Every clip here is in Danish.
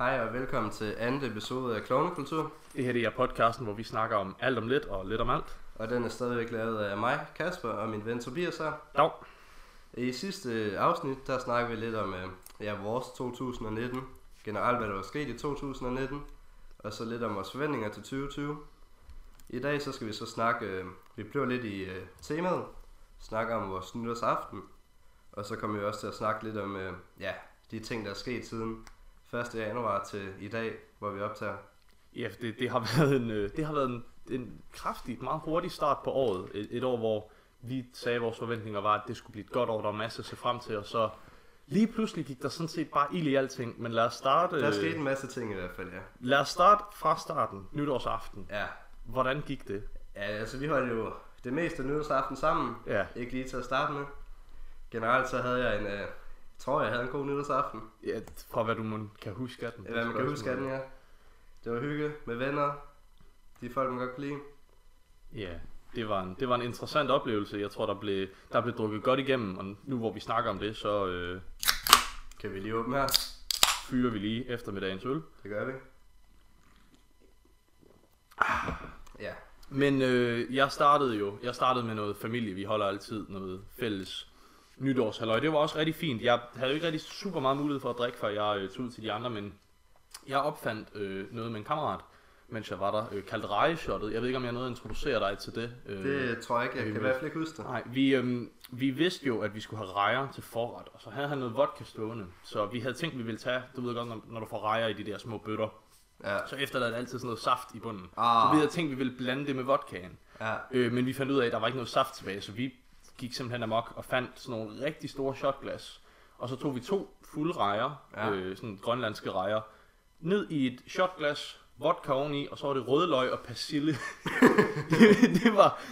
Hej og velkommen til anden episode af Klovnekultur. Det her det er podcasten, hvor vi snakker om alt om lidt og lidt om alt. Og den er stadigvæk lavet af mig, Kasper, og min ven Tobias her. Dag. I sidste afsnit, der snakker vi lidt om øh, ja, vores 2019. Generelt, hvad der var sket i 2019. Og så lidt om vores forventninger til 2020. I dag så skal vi så snakke, øh, vi bliver lidt i øh, temaet. Snakke om vores nytårsaften. Og så kommer vi også til at snakke lidt om ja, de ting, der er sket siden 1. januar til i dag, hvor vi optager. Ja, det, det har været en, øh, det har været en, en kraftig, meget hurtig start på året. Et, et år, hvor vi sagde, vores forventninger var, at det skulle blive et godt år, der var masser at se frem til, og så lige pludselig gik der sådan set bare ild i alting. Men lad os starte, Der er sket en masse ting i hvert fald, ja. lad os starte fra starten, nytårsaften. Ja, Hvordan gik det? Ja, altså vi holdt jo det meste af nytårsaften sammen. Ja, Ikke lige til at starte med. Generelt så havde jeg en, øh, tror jeg havde en god nytårsaften. ja fra hvad du må, kan huske af den. Hvad man kan huske af den, ja. Det var hygge med venner. De folk, man godt kunne lide. Ja, det var, en, det var en interessant oplevelse. Jeg tror, der blev, der blev drukket godt igennem, og nu hvor vi snakker om det, så øh, Kan vi lige åbne her? fyrer vi lige eftermiddagens øl. Det gør vi. Ja, Men øh, jeg startede jo, jeg startede med noget familie, vi holder altid noget fælles nytårshalløj. Det var også rigtig fint. Jeg havde jo ikke rigtig super meget mulighed for at drikke, før jeg øh, tog ud til de andre, men jeg opfandt øh, noget med en kammerat, mens jeg var der, øh, kaldt rejeshottet. Jeg ved ikke, om jeg nåede at introducere dig til det. Øh, det tror jeg ikke. Jeg kan i hvert fald ikke huske det. Nej, vi, øhm, vi vidste jo, at vi skulle have rejer til forret, og så havde han noget vodka stående. Så vi havde tænkt, at vi ville tage, du ved godt, når, når du får rejer i de der små bøtter, Ja, så efterlader det altid sådan noget saft i bunden. Ah. Så vi havde tænkt, at vi ville blande det med vodkaen. ja. Øh, men vi fandt ud af, at der var ikke noget saft tilbage, så vi gik simpelthen amok og fandt sådan nogle rigtig store shotglas. Og så tog vi to fulde rejer, Ja. øh, sådan grønlandske rejer, ned i et shotglas, vodka oveni, og så var det rødløg og persille. det, det var...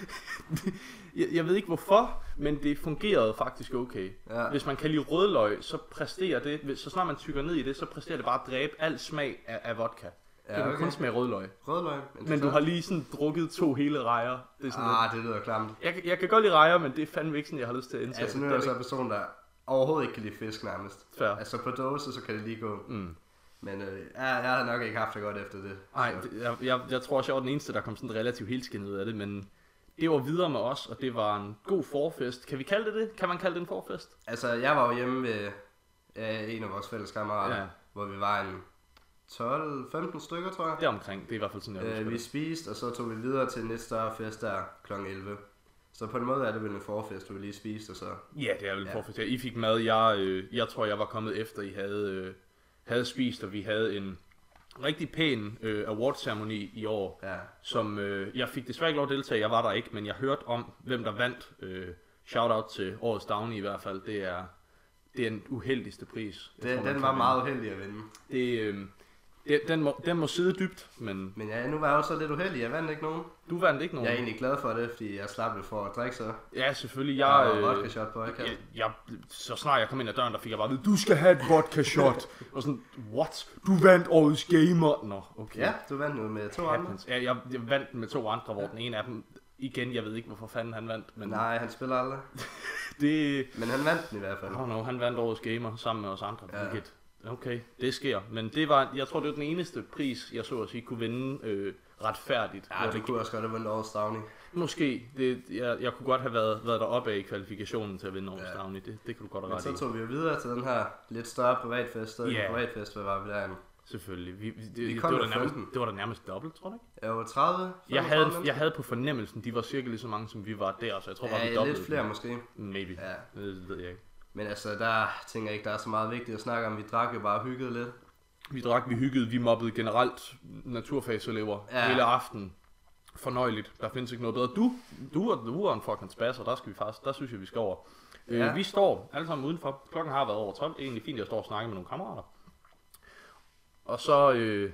jeg, jeg ved ikke hvorfor, men det fungerede faktisk okay. Ja. Hvis man kan lide rødløg, så præsterer det, så snart man tykker ned i det, så præsterer det bare at dræbe al smag af, af vodka. Ja, det kan okay. kun smage rødløg. Rødløg. Men du har lige sådan drukket to hele rejer. Det er sådan lidt- Ah, det lyder klamt. jeg, jeg kan godt lide rejer, men det er fandme ikke sådan, jeg har lyst til at indtage. Altså nu er jeg så en person, der overhovedet ikke kan lide fisk nærmest. fair. Altså på dåse, så kan det lige gå. Mm. Men øh, jeg, jeg har nok ikke haft det godt efter det. Nej, jeg, jeg, jeg tror også, jeg var den eneste, der kom sådan relativt helskindet ud af det, men det var videre med os, og det var en god forfest. Kan vi kalde det det? Kan man kalde det en forfest? Altså, jeg var jo hjemme ved øh, en af vores fælles kammerater. Ja. hvor vi var en 12-15 stykker, tror jeg. Det er omkring, det er i hvert fald sådan, jeg husker Øh, vi det. spiste, og så tog vi videre til lidt større fest der kl. 11. Så på en måde er det vel en forfest, vi lige spiste, og så... Ja, det er vel en Ja. forfest. Ja, I fik mad, jeg, øh, jeg tror, jeg var kommet efter, I havde, øh, havde spist, og vi havde en rigtig pæn øh, award-ceremoni i år, Ja, som øh, jeg fik desværre ikke lov at deltage, jeg var der ikke, men jeg hørte om, hvem der vandt. Øh, shout-out til årets Downey i hvert fald, det er, det er den uheldigste pris. den, tror, den var meget uheldig at vinde. Det, øh, det, den, må, den må sidde dybt, men Men ja, nu var jeg også så lidt uheldig, jeg vandt ikke nogen. du vandt ikke nogen. Jeg er egentlig glad for det, fordi jeg slap for at drikke så. Ja, selvfølgelig. Jeg Jeg, har øh, vodka shot på, ikke? jeg, jeg, så snart jeg kom ind ad døren, der fik jeg bare at vide, du skal have et vodka shot. og sådan, what? Du vandt årets gamer. Nå, okay. Ja, du vandt nu med to andre. Happens. Ja, jeg, jeg vandt med to andre, hvor den ene af dem, igen, jeg ved ikke, hvorfor fanden han vandt, men Nej, han spiller aldrig. det, Men han vandt den i hvert fald. don't know, han vandt årets gamer sammen med os andre. Ja. Ja. Okay, det sker. Men det var, jeg tror, det var den eneste pris, jeg så at sige, kunne vinde øh, retfærdigt. Ja, det, kunne også godt have vundet årets Downey. måske. Det, jeg, jeg kunne godt have været, været deroppe i kvalifikationen til at vinde årets Ja. ja. Downey. Det, det kan du godt have Men ret så i. tog vi jo videre til den her lidt større privatfest. Ja. en privatfest, hvad var vi der? Selvfølgelig. Vi, vi, det, Vi det, var da nærmest, 15. det var da nærmest dobbelt, tror du ikke? Jeg var 30, Jeg havde, 35 jeg havde på fornemmelsen, de var cirka lige så mange, som vi var der, så jeg tror bare, vi Ja, dobbelt. lidt flere måske. Maybe. Ja. Det ved jeg ikke. Men altså, der tænker jeg ikke, der er så meget vigtigt at snakke om. Vi drak jo bare og hyggede lidt. Vi drak, vi hyggede, vi mobbede generelt naturfagselever Ja. hele aften. Fornøjeligt. Der findes ikke noget bedre. Du, du, er, du er en fucking spasser, der skal vi faktisk, der synes jeg, vi skal over. Ja. Ja. Øh, vi står alle sammen udenfor. Klokken har været over 12. Det er egentlig fint, at jeg står og snakker med nogle kammerater. Og så, øh,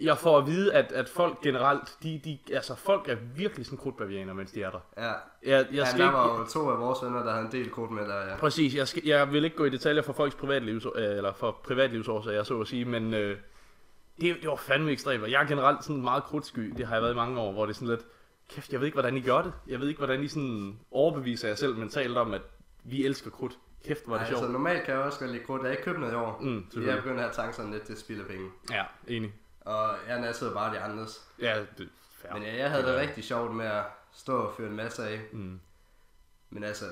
jeg- får at vide, at, at folk generelt, de, de, altså folk er virkelig sådan krudtbavianer, mens de er der. Ja, Jeg, jeg ja skal der var jo to af vores venner, der havde en del kort med der, ja. Præcis, jeg, skal, jeg vil ikke gå i detaljer for folks privatlivs, øh, eller for privatlivsårsager, så at sige, men øh, det, det var fandme ekstremt, og jeg er generelt sådan meget krudtsky, det har jeg været i mange år, hvor det er sådan lidt, kæft, jeg ved ikke, hvordan I gør det, jeg ved ikke, hvordan I sådan overbeviser jer selv mentalt om, at vi elsker krudt. Kæft, hvor er det sjovt. altså, normalt kan jeg også godt lide krudt. Jeg har ikke købt noget i år. Mm, jeg er begyndt at tanke sådan lidt til spild af penge. Ja, enig. Og jeg nassede bare de andres. Ja, det fair. Men ja, jeg havde Det er- rigtig sjovt med at stå og fyre en masse af. Mm. Men altså,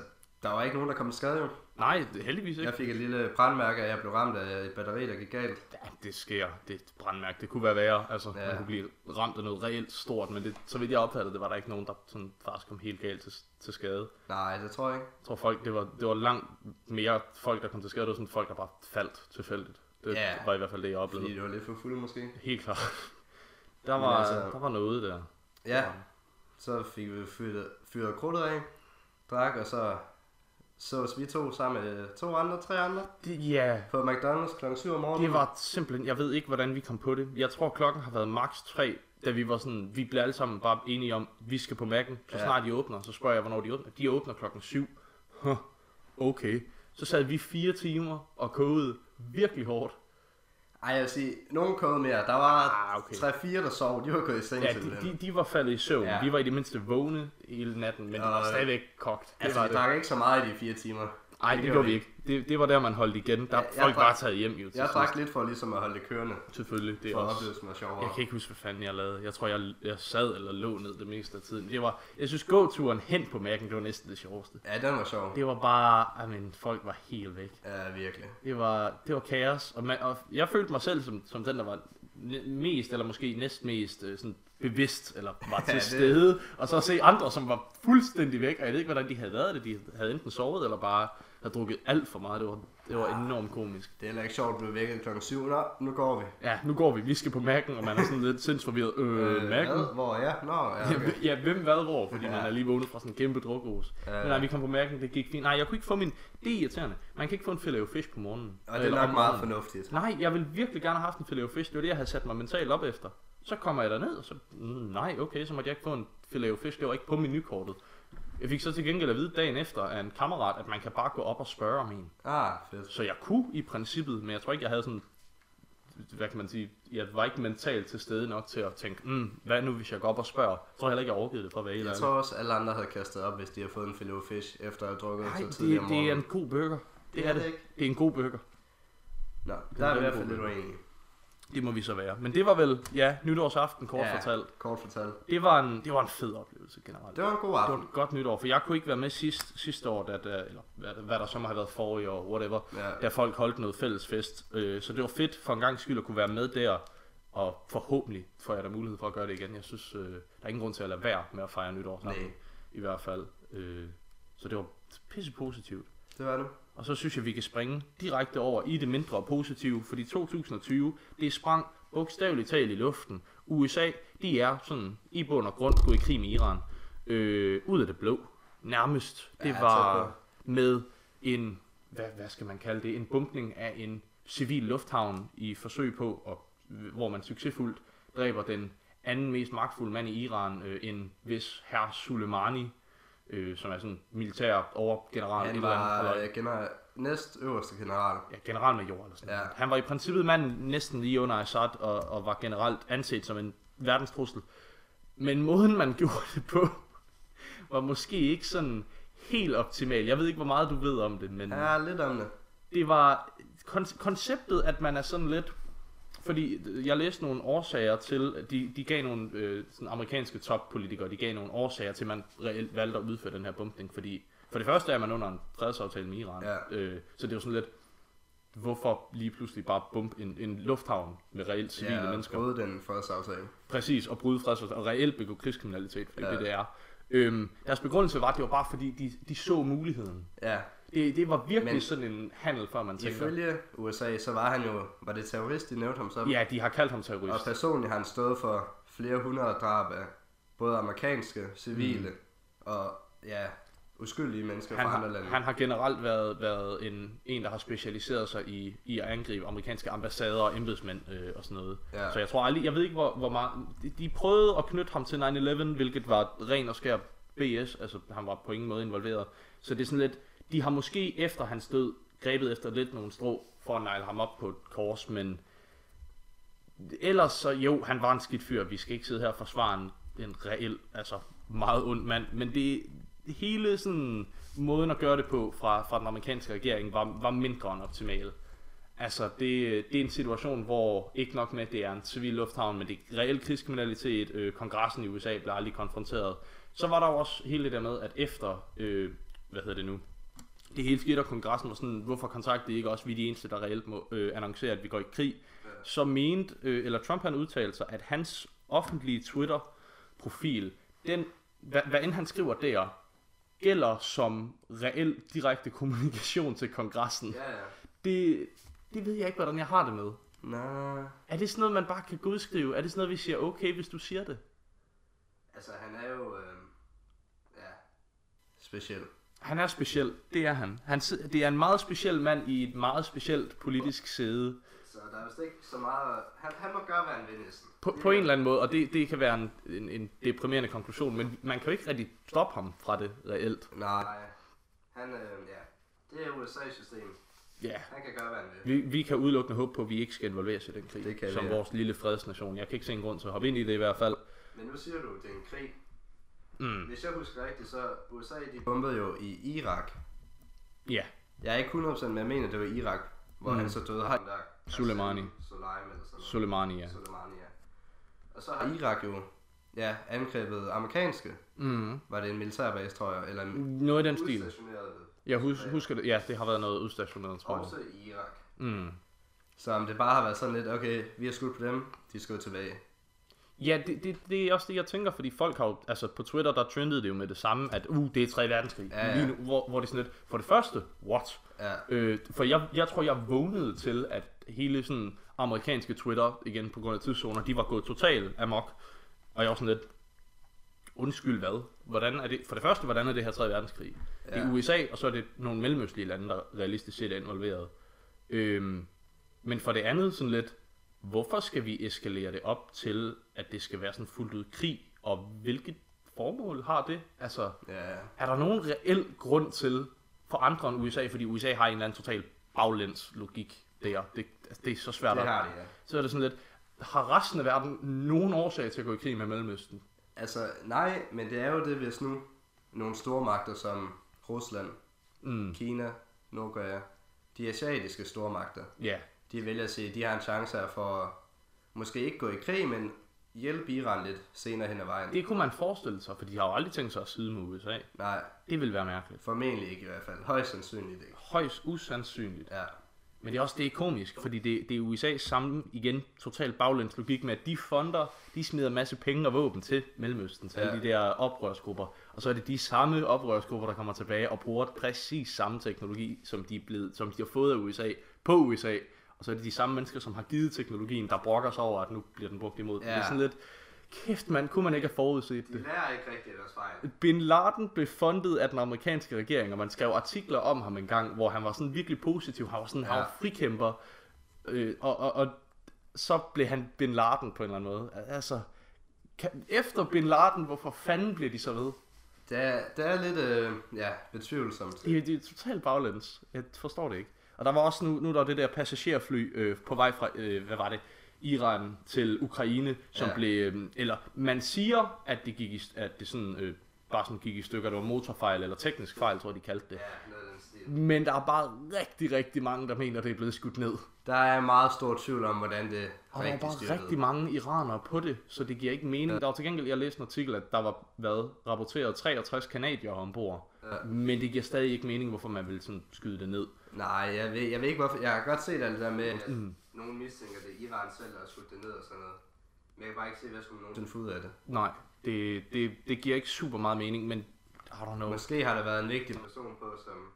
der var ikke nogen, der kom til skade jo. Nej, heldigvis ikke. Jeg fik et lille brandmærke, og jeg blev ramt af et batteri, der gik galt. Ja, det sker. Det er et brandmærke. Det kunne være værre. Altså, ja. Ja. man kunne blive ramt af noget reelt stort, men det, så vidt jeg opfattede, det var der ikke nogen, der sådan faktisk kom helt galt til, til skade. Nej, det tror jeg ikke. Jeg tror folk, det var, det var langt mere folk, der kom til skade. Det var sådan folk, der bare faldt tilfældigt. Det Ja. var i hvert fald det, jeg oplevede. Fordi det var lidt for fuld måske. Helt klart. Der Men var, altså- der var noget der. Ja, så fik vi fyret, fyret krudtet af, drak, og så sås vi to sammen med to andre, tre andre Det, ja, på McDonald's kl. 7 om morgenen. det var simpelthen, jeg ved ikke, hvordan vi kom på det. Jeg tror, klokken har været maks 3, da vi var sådan, vi blev alle sammen bare enige om, vi skal på Mac'en, så Ja. snart de åbner. Så spørger jeg, hvornår de åbner. De åbner klokken 7. Huh, okay. Så sad vi fire timer og kogede virkelig hårdt. Ej, jeg vil sige, nogen kogede mere. Der var Ah, okay. 3-4, der sov. De var gået i seng Ja, de, de, de var faldet i søvn. Ja. De var i det mindste vågne hele natten, men de var Og- stadigvæk kogt. Det Altså, var vi det. drak ikke så meget i de fire timer. Nej, det gjorde vi ikke. Det, det var der, man holdt igen. Der Ja, ja, jeg folk bare taget hjem jo til Jeg sidst. drak lidt for ligesom at holde det kørende, Selvfølgelig, det er for også... oplevelsen var sjovere. Jeg kan ikke huske, hvad fanden jeg lavede. Jeg tror, jeg, jeg sad eller lå ned det meste af tiden. Det var, jeg synes, gåturen hen på mærken, det var næsten det sjoveste. Ja, den var sjov. Det var bare, I mean, folk var helt væk. Ja, virkelig. Det var, det var kaos, og, man, og jeg følte mig selv som, som den, der var mest, eller måske næstmest øh, sådan bevidst, eller var til det- stede, og så at se andre, som var fuldstændig væk, og jeg ved ikke, hvordan de havde været det, de havde enten sovet, eller bare havde drukket alt for meget, det var, det var enormt komisk. Det er heller ikke sjovt at blive vækket klokken 7. Nå, nu går vi. Ja, nu går vi, vi skal på Mac'en, og man er sådan lidt sindsforvirret, øh, Mac'en? hvad? Hvor er jeg? Nå, ja, okay. Ja, hvem hvad hvor, fordi Ja. man er lige vågnet fra sådan en kæmpe drukrus. Ja. Men nej, vi kom på mærken, det gik fint. Nej, jeg kunne ikke få min... Det er irriterende. Man kan ikke få en filet fish på morgenen. Og det er nok meget fornuftigt. Nej, jeg vil virkelig gerne have haft en filet fish. Det var det, jeg havde sat mig mentalt op efter. Så kommer jeg derned, og så... Mm, nej, okay, så måtte jeg ikke få en filet fish. Det var ikke på menukortet. Jeg fik så til gengæld at vide dagen efter af en kammerat, at man kan bare gå op og spørge om en. Ah, fedt. Så jeg kunne i princippet, men jeg tror ikke, jeg havde sådan... Hvad kan man sige? Jeg var ikke mentalt til stede nok til at tænke, mm, hvad nu hvis jeg går op og spørger? Jeg tror heller ikke, jeg overgivet det for helt Jeg ærlig. tror også, alle andre havde kastet op, hvis de har fået en filet fish, efter at have drukket Nej, så det, tidligere om det er morgenen. en god burger. Det, Det er det. det ikke. Det er en god burger. Nå, er der er i hvert fald lidt burger. Det må vi så være. Men det var vel, ja, nytårsaften kort ja. fortalt. kort fortalt. Det var, en, det var en fed oplevelse generelt. Det var en god Det var aften. et godt nytår, for jeg kunne ikke være med sidst, sidste år, da, da, eller hvad, hvad der så må have været forrige år, whatever, Ja. da folk holdt noget fælles fest. Øh, så det var fedt for en gang skyld at kunne være med der, og forhåbentlig får jeg da mulighed for at gøre det igen. Jeg synes, øh, der er ingen grund til at lade være med at fejre nytår sammen, i hvert fald. Øh, så det var pisse positivt. Det var det. Og så synes jeg, vi kan springe direkte over i det mindre positive, fordi 2020, det sprang bogstaveligt talt i luften. USA, de er sådan i bund og grund gået i krig med Iran. Øh, ud af det blå. Nærmest. Det Ja, var med en, hvad, hvad skal man kalde det, en bumpning af en civil lufthavn i forsøg på, at, hvor man succesfuldt dræber den anden mest magtfulde mand i Iran, øh, en vis herr Soleimani, øh, som er sådan militær overgeneral. Han eller var halløj. øh, gener- næst øverste general. ja, generalmajor eller sådan Ja. Han var i princippet manden næsten lige under Assad og, og var generelt anset som en verdenstrussel. Men måden man gjorde det på, var måske ikke sådan helt optimal. Jeg ved ikke, hvor meget du ved om det, men Ja, lidt om det. det var kon- konceptet, at man er sådan lidt... Fordi jeg læste nogle årsager til, de, de gav nogle øh, sådan amerikanske toppolitikere, de gav nogle årsager til, at man reelt valgte at udføre den her bumpning. Fordi for det første er man under en fredsaftale med Iran. Ja. Øh, så det er jo sådan lidt, hvorfor lige pludselig bare bumpe en, en lufthavn med reelt civile Ja, mennesker? både den fredsaftale. Præcis, og bryde fredsaftale, og reelt begå krigskriminalitet, for det er Ja. det, det er. Øhm, deres begrundelse var, at det var bare fordi, de, de så muligheden. Ja, Det, det var virkelig Men- sådan en handel, før man tænker. ifølge USA, så var han jo, var det terrorist, de nævnte ham som? Ja, de har kaldt ham Og terrorist. personligt har han stået for flere hundrede drab af både amerikanske, civile og ja, uskyldige mennesker Han fra andre lande. han har generelt været, været en, en, der har specialiseret sig i, i at angribe amerikanske ambassader og embedsmænd øh, og sådan noget. Ja. Så jeg tror aldrig, jeg ved ikke hvor, hvor meget, de, de prøvede at knytte ham til 9-11, hvilket var ren og skær BS, altså han var på ingen måde involveret. Så det er sådan lidt, de har måske efter hans død grebet efter lidt nogle strå for at negle ham op på et kors, men ellers så jo, han var en skidt fyr, vi skal ikke sidde her og forsvare en, en reel, altså meget ond mand, men det, hele sådan måden at gøre det på fra, fra den amerikanske regering var, var mindre end optimal. Altså, det, det er en situation, hvor ikke nok med, at det er en civil lufthavn, men det er reel krigskriminalitet, øh, kongressen i USA bliver aldrig konfronteret. Så var der jo også hele det der med, at efter, øh, hvad hedder det nu, det hele skete, og kongressen var sådan, hvorfor kontaktede I ikke også, vi er de eneste, der reelt må øh, annoncere, at vi går i krig. Så mente, øh, eller Trump han udtalte sig, at hans offentlige Twitter-profil, den, hvad, hvad end han skriver der, gælder som reel direkte kommunikation til kongressen. Ja, ja. Det, det ved jeg ikke, hvordan jeg har det med. Nej. Er det sådan noget, man bare kan godskrive? Er det sådan noget, vi siger, okay, hvis du siger det? Altså, han er jo... Øh, ja, speciel. Han er speciel, det er han. han sid- det er en meget speciel mand i et meget specielt politisk sæde. Så der er vist ikke så meget... Han, han må gøre, hvad han vil næsten. På, på en eller anden måde, og det, det kan være en, en, en deprimerende konklusion, men man kan jo ikke rigtig stoppe ham fra det reelt. Nej. Han, øh, ja. Det er USA-system. Ja. Han kan gøre, hvad han vil. Vi, vi kan udelukkende håbe på, at vi ikke skal involveres i den krig, Det kan vi, som ja. vores lille fredsnation. Jeg kan ikke se en grund til at hoppe ind i det i hvert fald. Men nu siger du, det er en krig. Mm. Hvis jeg husker rigtigt, så USA, de bombede jo i Irak. Ja, Jeg er ikke 100%, men jeg mener, det var Irak, hvor Mm. han så døde. Han der, Soleimani. Soleimani eller sådan noget. Soleimani, ja. Soleimani, ja. Og så har Irak jo ja, angrebet amerikanske. Mm. Var det en militærbase, tror jeg? Eller en Noget i den stil. udstationeret Jeg hus, husker det. Ja, det har været noget udstationeret, tror jeg. også i Irak. Mm. Så om det bare har været sådan lidt, okay, vi har skudt på dem, de skal tilbage. Ja, det, det, det er også det, jeg tænker, fordi folk har jo, altså på Twitter, der trendede det jo med det samme, at uh, det er 3. verdenskrig. Ja, ja. Lige nu, hvor, hvor det er sådan lidt, for det første, what? Ja, Øh, for jeg, jeg tror, jeg vågnede til, at hele sådan amerikanske Twitter, igen på grund af tidszoner, de var gået totalt amok. Og jeg var sådan lidt, undskyld hvad? Hvordan er det, for det første, hvordan er det her 3. verdenskrig? Ja. Det er. USA, og så er det nogle mellemøstlige lande, der realistisk set er involveret. Øhm, men for det andet sådan lidt, hvorfor skal vi eskalere det op til, at det skal være sådan fuldt ud krig? Og hvilket formål har det? Altså, ja, er der nogen reel grund til for andre end USA, fordi USA har en eller anden total baglæns logik der. Det, altså, det er så svært det at... har de, ja. Så er det sådan lidt, har resten af verden nogen årsag til at gå i krig med Mellemøsten? Altså, nej, men det er jo det, hvis nu nogle store magter som Rusland, Mm, Kina, Nordkorea, de asiatiske stormagter, ja, de vælger at sige, at de har en chance her for at måske ikke gå i krig, men hjælpe Iran lidt senere hen ad vejen. det kunne man forestille sig, for de har jo aldrig tænkt sig at side med USA. Nej, Det vil være mærkeligt. formentlig ikke i hvert fald. Højst sandsynligt ikke. Højst usandsynligt. Ja, Men det er også det er komisk, fordi det, det er USA's samme, igen, total baglæns logik med, at de fonder, de smider en masse penge og våben til Mellemøsten, til. Ja. alle de der oprørsgrupper. Og så er det de samme oprørsgrupper, der kommer tilbage og bruger præcis samme teknologi, som de, er blevet, som de har fået af USA, på USA. Og så er det de samme mennesker, som har givet teknologien, der brokker sig over, at nu bliver den brugt imod. Ja. Det er sådan lidt, kæft mand, kunne man ikke have forudset de det? lærer ikke rigtigt deres fejl. Bin Laden blev fundet af den amerikanske regering, og man skrev artikler om ham en gang, hvor han var sådan virkelig positiv. Han var sådan, ja. han var frikæmper, øh, og, og, og så blev han Bin Laden på en eller anden måde. Altså, kan, efter Bin Laden, hvorfor fanden bliver de så ved? Det er, det er lidt, øh, ja, betvivlsomt. Det, er- det er totalt baglæns. Jeg forstår det ikke. Og der var også nu, nu er der det der passagerfly øh, på vej fra, øh, hvad var det, Iran til Ukraine, som ja. Blev, øh, eller man siger, at det gik i, at det sådan, øh, bare sådan gik i stykker, det var motorfejl, eller teknisk fejl, tror jeg, de kaldte det. Ja. Men der er bare rigtig, rigtig mange, der mener, det er blevet skudt ned. Der er meget stor tvivl om, hvordan det Og der er rigtig bare styrtede. rigtig mange iranere på det, så det giver ikke mening. Ja. Der var til gengæld, jeg læste en artikel, at der var været rapporteret 63 kanadier ombord. Ja. Men det giver stadig ikke mening, hvorfor man vil sådan skyde det ned. Nej, jeg ved, jeg ved ikke hvorfor. Jeg har godt set alt det der med, at Mm. nogen mistænker det er Iran selv, der har skudt det ned og sådan noget. Men jeg kan bare ikke se, hvad skulle nogen finde ud af det. Nej, det, det, det giver ikke super meget mening, men I don't know. Måske har der været en vigtig person på, som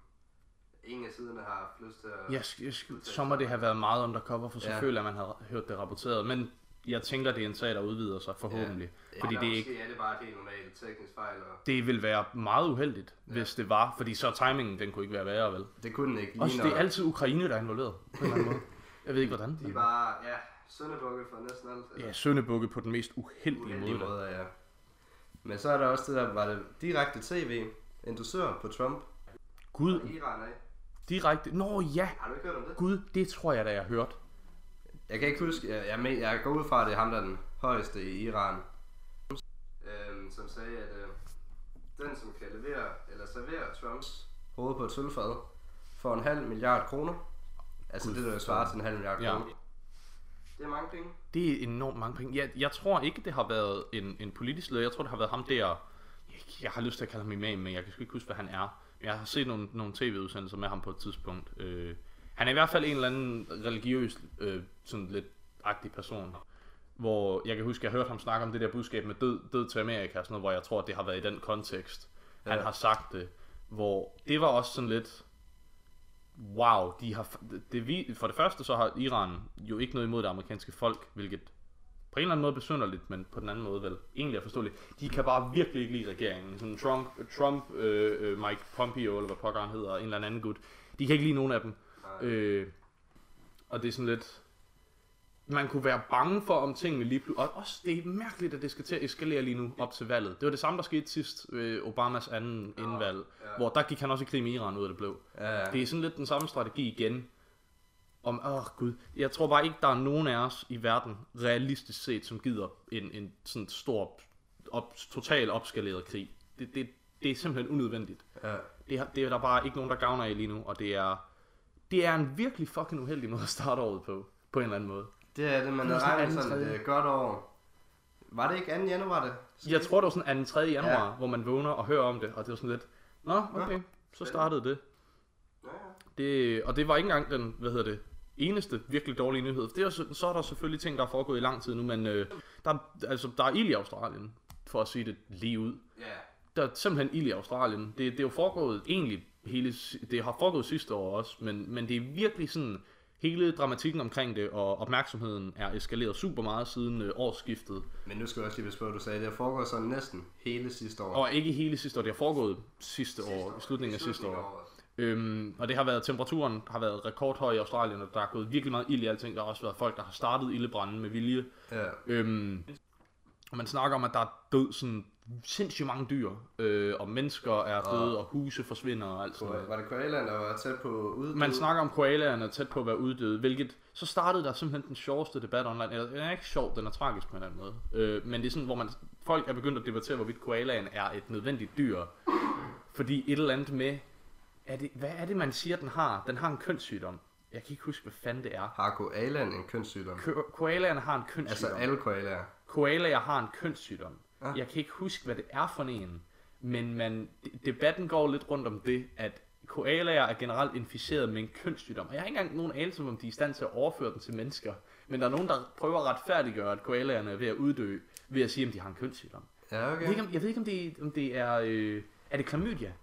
ingen af siderne har haft lyst til at... Jeg, jeg, så må det have været meget undercover, for Ja. selvfølgelig at man har hørt det rapporteret. Men jeg tænker, det er en sag, der udvider sig forhåbentlig. Ja. Fordi Eller det, er ikke, er det bare helt normalt teknisk fejl, og det vil være meget uheldigt, ja. hvis det var. Fordi så timingen, den kunne ikke være værre, vel? det kunne den ikke. Også Lige det når er altid Ukraine, der er involveret, på en eller anden måde. Jeg ved ikke, hvordan. De er bare, ja, søndebukke for næsten alt. Altså, Ja, søndebukke på den mest uheldige, uheldige måde. der. måder, ja. Men så er der også det der, var det direkte tv, endorsør på Trump Gud, Iran af. direkte. Nå ja, Har du ikke hørt om det? Gud, det tror jeg da, jeg har hørt. Jeg kan ikke huske, jeg, jeg, men, jeg går ud fra, at det er ham, der er den højeste i Iran. Øhm, som sagde, at øh, den som kan levere eller servere Trumps hoved på et sølvfad, får en halv milliard kroner. Altså Gud, det, der svarer til en halv milliard Ja. kroner. Det er mange penge. Det er enormt mange penge. Jeg, jeg tror ikke, det har været en, en politisk leder. Jeg tror, det har været ham der... Jeg, jeg har lyst til at kalde ham imam, men jeg kan sgu ikke huske, hvad han er. Jeg har set nogle, nogle tv-udsendelser med ham på et tidspunkt. Øh, han er i hvert fald en eller anden religiøs, øh, sådan lidt agtig person. Hvor jeg kan huske, jeg hørte ham snakke om det der budskab med død, død til Amerika, og sådan noget, hvor jeg tror, at det har været i den kontekst, han Ja. har sagt det. Hvor det var også sådan lidt, wow, de har, det, vi, for det første så har Iran jo ikke noget imod det amerikanske folk, hvilket på en eller anden måde besynderligt, men på den anden måde vel egentlig er forståeligt. De kan bare virkelig ikke lide regeringen. Sådan Trump, Trump øh, øh, Mike Pompeo, eller hvad pokker han hedder, en eller anden gut. De kan ikke lide nogen af dem. Øh, og det er sådan lidt... Man kunne være bange for, om tingene lige pludselig... Og også, det er mærkeligt, at det skal til at eskalere lige nu op til valget. Det var det samme, der skete sidst ved Obamas anden indvalg, ja. hvor der gik han også i krig med Iran ud af det blå. Ja, ja. Det er sådan lidt den samme strategi igen. Om, åh oh, gud, jeg tror bare ikke, der er nogen af os i verden, realistisk set, som gider en, en sådan stor, op, total opskaleret krig. Det, det, det er simpelthen unødvendigt. ja. Det, det er der bare ikke nogen, der gavner af lige nu, og det er, det er en virkelig fucking uheldig måde at starte året på, på en eller anden måde. Det er det, man sådan regnet sådan et godt år. Var det ikke 2. januar det? Jeg tror, det var sådan 2. 3. januar, Ja. hvor man vågner og hører om det, og det var sådan lidt, nå, okay, så startede det. Ja, ja. Det, og det var ikke engang den, hvad hedder det, eneste virkelig dårlige nyhed. Det er, så, så er der selvfølgelig ting, der er foregået i lang tid nu, men øh, der, er- altså, der er ild i Australien, for at sige det lige ud. Ja. Der er simpelthen ild i Australien. Det, det er jo foregået egentlig hele, det har foregået sidste år også, men, men det er virkelig sådan, hele dramatikken omkring det og opmærksomheden er eskaleret super meget siden øh, årsskiftet. Men nu skal jeg også lige spørge, du sagde, det har foregået sådan næsten hele sidste år. Og ikke hele sidste år, det har foregået sidste år, i slutningen af sidste år. Øhm, og det har været, temperaturen har været rekordhøj i Australien, og der er gået virkelig meget ild i alting. Der har også været folk, der har startet ildebranden med vilje. Ja. Øhm, og man snakker om, at der er død sådan sindssygt mange dyr, øh, og mennesker er døde, og huse forsvinder og alt sådan noget. Var det koalaen, der var tæt på uddød? Man snakker om koalaerne er tæt på at være uddøde, hvilket så startede der simpelthen den sjoveste debat online. Eller, den er ikke sjov, den er tragisk på en eller anden måde. Øh, men det er sådan, hvor man, folk er begyndt at debattere, hvorvidt koalaen er et nødvendigt dyr. Fordi et eller andet med, er det, hvad er det, man siger, den har? Den har en kønssygdom. Jeg kan ikke huske, hvad fanden det er. Har koalaen en kønssygdom? Ko- koalaerne har en Altså kønssygdom. alle koalaer. Koalaer har en kønssygdom. Ah. Jeg kan ikke huske, hvad det er for en. Men man, debatten går lidt rundt om det, at koalaer er generelt inficeret med en kønssygdom. Og jeg har ikke engang nogen anelse om, de er i stand til at overføre den til mennesker. Men der er nogen, der prøver at retfærdiggøre, at koalaerne er ved at uddø, ved at sige, om de har en kønssygdom. Ja, Jeg ved okay. ikke, om, jeg ved ikke, om det, om det er... Øh, er det klamydia?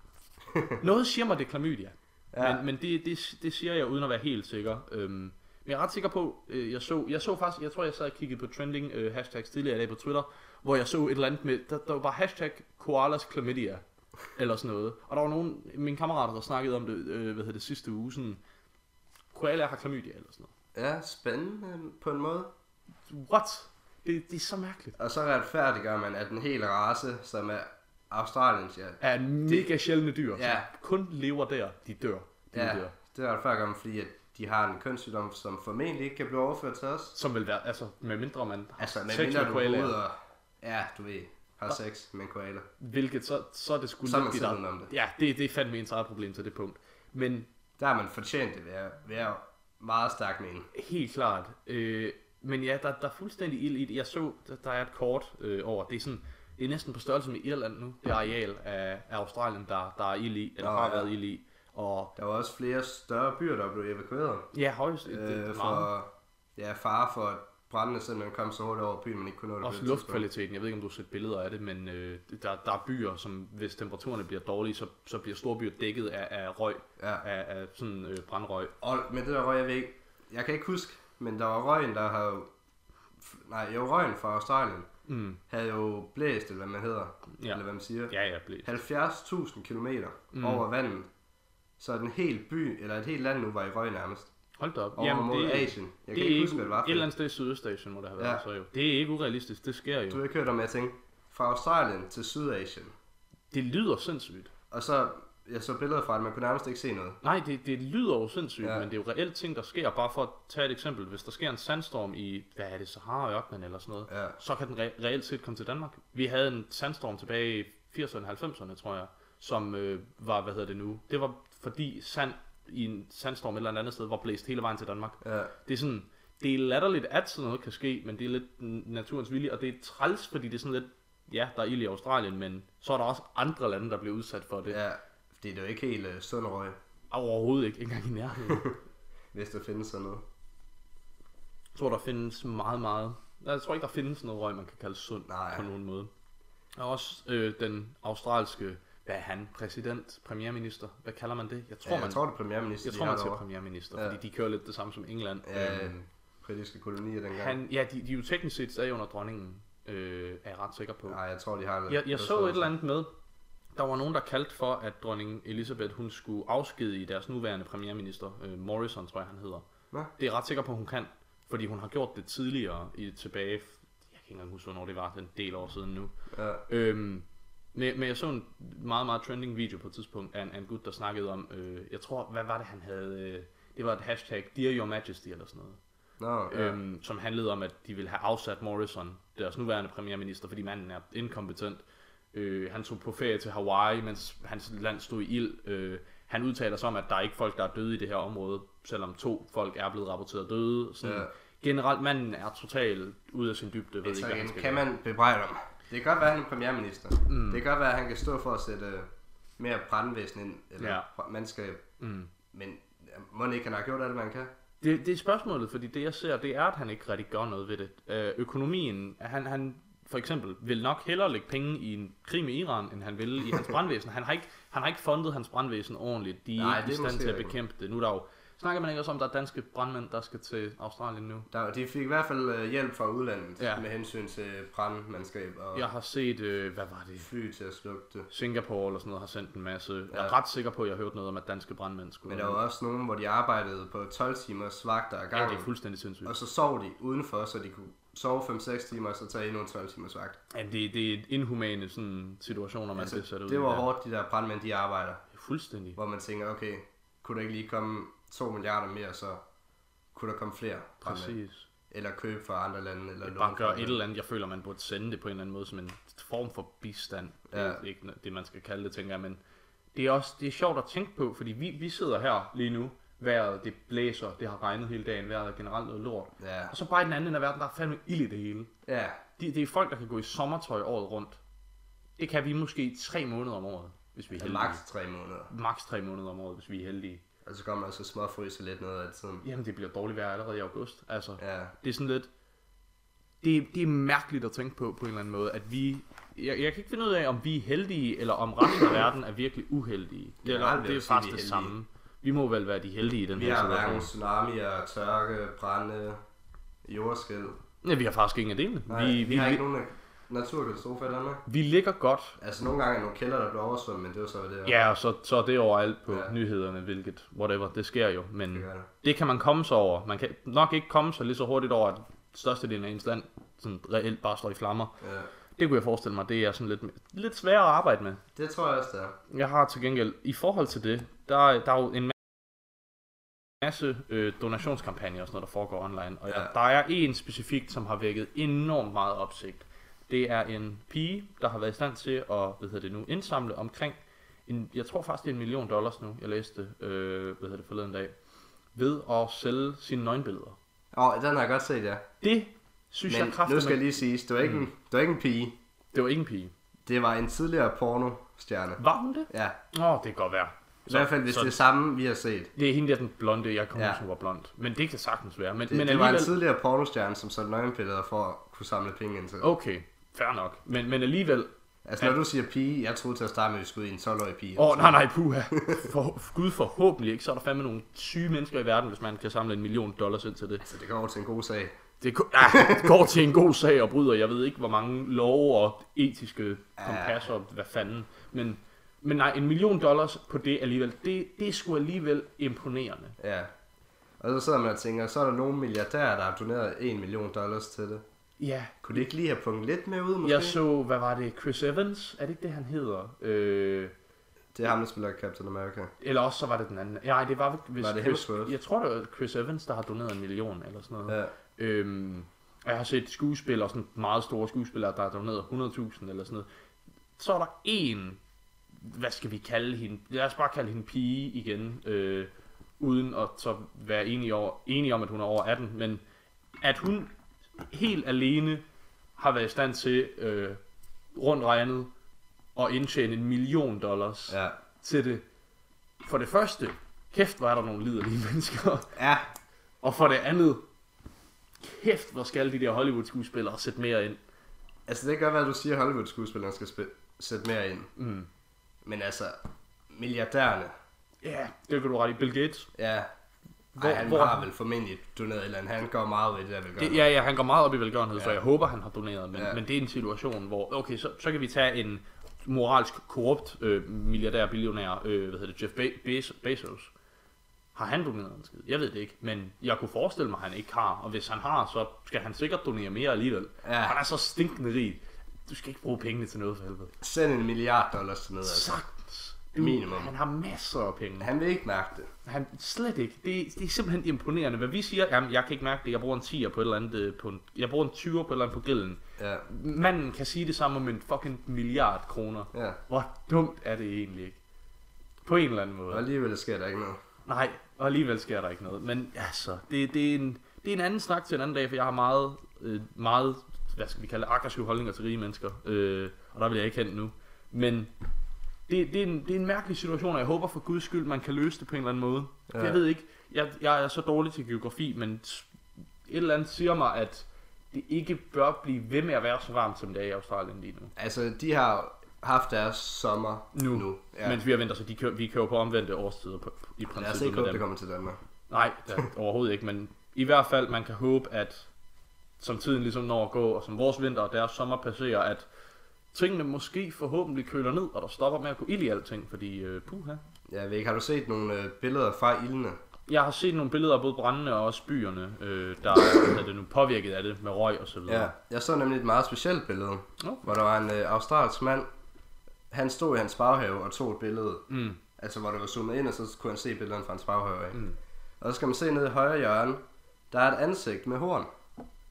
Noget siger mig, det er klamydia. Ja. Men, men det, det, det siger jeg uden at være helt sikker. Øhm, men jeg er ret sikker på, øh, jeg så, jeg så faktisk, jeg tror jeg sad og kiggede på trending øh, hashtags tidligere i dag på Twitter, hvor jeg så et eller andet med, der, der var hashtag koalas chlamydia, eller sådan noget. Og der var nogen, mine kammerater, der snakkede om det, øh, hvad hedder det, sidste uge, sådan, koala har chlamydia, eller sådan Ja, spændende på en måde. noget. What? Det, det er så mærkeligt. Og så retfærdiggør man, at den hele race, som er Australiens, ja, Er mega sjældne dyr, Ja. kun lever der, de dør. De ja dør. det er retfærdiggør man, fordi at de har en kønssygdom, som formentlig ikke kan blive overført til os. Som vil være, altså, med mindre man har Altså, med sex mindre med ud og, ja, du ved, har sex med en koala. hvilket så, så er det sgu Så lidt udenom det. Ja, det, det er fandme ens eget problem til det punkt. Men Der har man fortjent det ved at være meget stærk med helt klart. Øh, men ja, der, der er fuldstændig ild i det. Jeg så, der, der er et kort øh, over. Det er sådan, det er næsten på størrelse med Irland nu. Det areal af, af Australien, der, der er ild i, eller Nå, har ja. været ild i. Og Der var også flere større byer, der blev evakueret. ja, højst. Det, det, Øh, det for ja, fare for, at brændene simpelthen kom så hurtigt over byen, man ikke kunne nå det. Også luftkvaliteten. Jeg ved ikke, om du har set billeder af det, men øh, der, der er byer, som hvis temperaturerne bliver dårlige, så, så bliver store byer dækket af, af røg, Ja. af, af sådan øh, brandrøg. Og med det der røg, jeg ved ikke, jeg kan ikke huske, men der var røgen, der har nej, jo røgen fra Australien, Mm. havde jo blæst, eller hvad man hedder, Ja. eller hvad man siger, Ja, ja, blev. 70.000 km mm. over vandet. Så en hel by, eller et helt land nu, var i røg nærmest. Hold da op. Over Jamen, mod det, Asien. Jeg det kan ikke huske, hvad det var et eller andet sted i Sydøstasien må det have været, Ja. så jo. Det er ikke urealistisk, det sker jo. Du har ikke hørt om, jeg tænkte, fra Australien til Sydasien. Det lyder sindssygt. Og så jeg så billeder fra det, man kunne nærmest ikke se noget. Nej, det, det lyder jo sindssygt, ja. Men det er jo reelt ting, der sker. Bare for at tage et eksempel. Hvis der sker en sandstorm i, hvad er det, Sahara-ørkenen eller sådan noget, Ja. så kan den re- reelt set komme til Danmark. Vi havde en sandstorm tilbage i 80'erne, 90'erne, tror jeg, som øh, var, hvad hedder det nu, det var fordi sand i en sandstorm et eller andet sted var blæst hele vejen til Danmark. Ja. Det er sådan, det er latterligt, at sådan noget kan ske, men det er lidt naturens vilje, og det er træls, fordi det er sådan lidt, ja, der er ild i Australien, men så er der også andre lande, der bliver udsat for det. Ja. Fordi det er jo ikke helt uh, sund røg, Overhovedet ikke, ikke engang i nærheden. hvis der findes sådan noget. Jeg tror, der findes meget, meget... Jeg tror ikke, der findes noget røg, man kan kalde sund Nej. på nogen måde. Og også øh, den australske, hvad er han, præsident, premierminister, hvad kalder man det? Jeg tror, Ja, jeg man, tror, det er premierminister, jeg tror, man siger premierminister, Ja. fordi de kører lidt det samme som England. Ja, Øhm, britiske kolonier dengang. han, ja, de, de er jo teknisk set stadig under dronningen, øh, er jeg ret sikker på. Nej, jeg tror, de har det. Jeg, jeg så et eller andet med, der var nogen, der kaldte for, at dronning Elisabeth, hun skulle afskedige deres nuværende premierminister, øh, Morrison, tror jeg, han hedder. Nå. Det er jeg ret sikker på, hun kan, fordi hun har gjort det tidligere i tilbage, jeg kan ikke engang huske, hvornår det var, den del år siden nu. Ja. Øhm, men, men jeg så en meget, meget trending video på et tidspunkt af en, af en gut, der snakkede om, øh, jeg tror, hvad var det, han havde, øh, det var et hashtag, Dear Your Majesty eller sådan noget Nå, ja. øhm, som handlede om, at de ville have afsat Morrison, deres nuværende premierminister, fordi manden er inkompetent. Øh, han tog på ferie til Hawaii, mens hans land stod i ild. Øh, han udtaler sig om, at der er ikke folk, der er døde i det her område, selvom to folk er blevet rapporteret døde. Sådan, Ja. Generelt, manden er totalt ude af sin dybde. Ved Men ikke, igen, skal kan man bebrejde ham. Det kan godt være, at han er premierminister. Mm. Det kan godt være, at han kan stå for at sætte øh, mere brandvæsen ind, eller Ja. mandskab. Mm. Men må ikke, han har gjort alt, hvad han kan? Det, det er spørgsmålet, fordi det jeg ser, det er, at han ikke rigtig gør noget ved det. Øh, økonomien, han, han for eksempel vil nok hellere lægge penge i en krig med Iran, end han vil i hans brandvæsen. Han har ikke, han har ikke fundet hans brandvæsen ordentligt. De er Nej, ikke i er stand til at bekæmpe det. Nu er der jo, snakker man ikke også om, at der er danske brandmænd, der skal til Australien nu? Der, de fik i hvert fald øh, hjælp fra udlandet Ja. ja. med hensyn til brandmandskab og Jeg har set, øh, hvad var det? fly til at slukke det. Singapore eller sådan noget har sendt en masse. Jeg er Ja. ret sikker på, at jeg har hørt noget om, at danske brandmænd skulle. Men der var også nogen, hvor de arbejdede på 12 timers vagter ad ja, gangen. det er fuldstændig sindssygt. Og så sov de udenfor, så de kunne sove 5-6 timer, og så tage endnu en 12 timers vagt. Ja, det, det er inhumane sådan, situationer, man altså, bliver sat ud det var hårdt, de der brandmænd, de arbejder. Fuldstændig. Hvor man tænker, okay, kunne der ikke lige komme 2 milliarder mere, så kunne der komme flere. Præcis. Eller købe fra andre lande. Eller Bare fra gøre andre et eller andet, jeg føler, man burde sende det på en eller anden måde, som en form for bistand. Det er Ja. ikke det, man skal kalde det, tænker jeg, men det er også det er sjovt at tænke på, fordi vi, vi sidder her lige nu, vejret det blæser, det har regnet hele dagen, vejret er generelt noget lort. Ja. Og så bare i den anden ende af verden, der er fandme ild i det hele. Ja, Det, det er folk, der kan gå i sommertøj året rundt. Det kan vi måske i tre måneder om året, hvis vi er det heldige. maks 3 måneder. Max tre måneder om året, hvis vi er heldige. Og så kommer man også småfryse lidt noget af tiden. Jamen, det bliver dårligt vejr allerede i august. Altså, Ja, det er sådan lidt... Det, det er mærkeligt at tænke på, på en eller anden måde, at vi... Jeg, jeg kan ikke finde ud af, om vi er heldige, eller om resten af verden er virkelig uheldige. Det, er, det er faktisk vi det samme. Vi må vel være de heldige i den vi her har situation. hverken tsunamier, tørke, brænde, jordskæld. Ja, vi har faktisk ingen af delene. Nej, Vi, vi, vi, har vi, ikke nogen naturkatastrofer i Danmark. vi ligger godt. Altså nogle gange er nogle kælder, der bliver oversvømmet, men det er så det. Ja, og så, så er det overalt på Ja. nyhederne, hvilket, whatever, det sker jo. Men Det det. det kan man komme sig over. Man kan nok ikke komme sig lige så hurtigt over, at størstedelen af ens land sådan reelt bare står i flammer. Ja. Det kunne jeg forestille mig, det er sådan lidt, lidt sværere at arbejde med. Det tror jeg også, det er. Jeg har til gengæld, i forhold til det, der, der er jo en masse øh, donationskampagner og sådan noget, der foregår online. Og. Ja. der er en specifikt, som har vækket enormt meget opsigt. Det er en pige, der har været i stand til at hvad hedder det nu, indsamle omkring, en, jeg tror faktisk det er en million dollars nu, jeg læste øh, hvad hedder det forleden dag, ved at sælge sine nøgenbilleder. Åh, oh, den har jeg godt set, ja. Det synes Men jeg kraftigt, nu skal jeg lige sige, det var ikke, Mm. en, det var ikke en pige. det var ikke en pige. Det var en tidligere pornostjerne. Var hun det? Ja, Åh, oh, det kan godt være. i hvert fald hvis så- det er samme, vi har set. Det er hende der, den blonde, jeg kom ja. Hun var blond. Men det kan sagtens være. Men, Det, men det var en tidligere pornostjerne, som solgte nøgenbilleder for at kunne samle penge ind til. Okay, fair nok. Men, men alligevel... Altså når du siger pige, jeg troede til at starte med, at vi skulle i en 12-årig pige. Åh, oh, nej, nej, puha. For, Gud forhåbentlig ikke. Så er der fandme nogle syge mennesker i verden, hvis man kan samle en million dollars ind til det. Så det går over til en god sag. Det gå- ja, det går til en god sag og bryder. Jeg ved ikke, hvor mange love og etiske kompasser, hvad fanden. Men, men nej, en million dollars på det alligevel, det, det er sgu alligevel imponerende. Ja. Og så sidder man og tænker, så er der nogle milliardærer, der har doneret 1 million dollars til det. Ja, Kunne de ikke lige have punkt lidt med ud, måske? Jeg så, hvad var det, Chris Evans, er det ikke det, han hedder? Øh, Det er ham, der spiller Captain America. Eller også så var det den anden. Ja, det var hvis Var det Chris, Hemsworth? Jeg tror, det var Chris Evans, der har doneret en million eller sådan noget. Ja. Øhm, og jeg har set skuespillere, sådan meget store skuespillere, der har doneret 100.000 eller sådan noget. Så er der en, hvad skal vi kalde hende? Lad os bare kalde hende pige igen, øh, uden at så være enige, over, enige om, at hun er over 18, men at hun helt alene har været i stand til øh, rundt regnet at indtjene en million dollars Ja. til det. For det første, kæft, hvor er der nogle liderlige mennesker. Ja. Og for det andet, kæft, hvor skal de der Hollywood-skuespillere sætte mere ind. Altså, det kan godt være, at du siger, at Hollywood-skuespillerne skal sætte mere ind. Mm. Men altså, milliardærerne, Ja, det kan du ret i. Bill Gates. ja. Hvor- Ej, han hvor- har vel formentlig doneret et eller andet. Han går meget ved det der velgørenhed. Det, ja, ja, han går meget op i velgørenhed, ja. så jeg håber, han har doneret. Men, ja. Men det er en situation, hvor, okay, så, så kan vi tage en moralsk korrupt øh, milliardær, billionær, øh, hvad hedder det, Jeff Be- Bez- Bezos. Har han doneret en skid? Jeg ved det ikke, men jeg kunne forestille mig, at han ikke har. Og hvis han har, så skal han sikkert donere mere alligevel. Ja. Han er så stinkende rig. Du skal ikke bruge pengene til noget for helvede. Send en milliard dollars til noget, altså. Sagtens. Minimum. Han har masser af penge. Han vil ikke mærke det. Han, slet ikke. Det, det er simpelthen imponerende. Hvad vi siger, jamen, jeg kan ikke mærke det. Jeg bruger en 10'er på et eller andet, øh, på en, jeg bruger en 20'er på et eller andet på grillen. Ja. Manden kan sige det samme om en fucking milliard kroner. Ja. Hvor dumt er det egentlig ikke? På en eller anden måde. Og alligevel sker der ikke noget. Nej, og alligevel sker der ikke noget. Men altså, det, det, er, en, det er en anden snak til en anden dag, for jeg har meget, øh, meget hvad skal vi kalde aggressive holdninger til rige mennesker. Øh, og der vil jeg ikke hen nu. Men det, det, er en, det er en mærkelig situation, og jeg håber for guds skyld, man kan løse det på en eller anden måde. Ja. Jeg ved ikke, jeg, jeg er så dårlig til geografi, men et eller andet siger mig, at det ikke bør blive ved med at være så varmt, som det er i Australien lige nu. Altså, de har haft deres sommer Nu. nu. Ja. Mens vi har ventet, så de kører, vi kører på omvendte årstider på, i Lad os princippet ikke håbe, det kommer til Danmark. Nej, det er overhovedet ikke, men i hvert fald, man kan håbe, at som tiden ligesom når at gå, og som vores vinter og deres sommer passerer, at tingene måske forhåbentlig køler ned, og der stopper med at gå ild i alting, fordi øh, puha. Jeg ved ikke, har du set nogle øh, billeder fra ildene? Jeg har set nogle billeder af både brændende og også byerne, øh, der er det nu påvirket af det med røg og så videre. Ja. Jeg så nemlig et meget specielt billede, Okay. hvor der var en øh, australsk mand. Han stod i hans baghave og tog et billede. Mm. Altså, hvor det var zoomet ind, og så kunne han se billederne fra hans baghave af. Mm. Og så skal man se nede i højre hjørne, der er et ansigt med horn.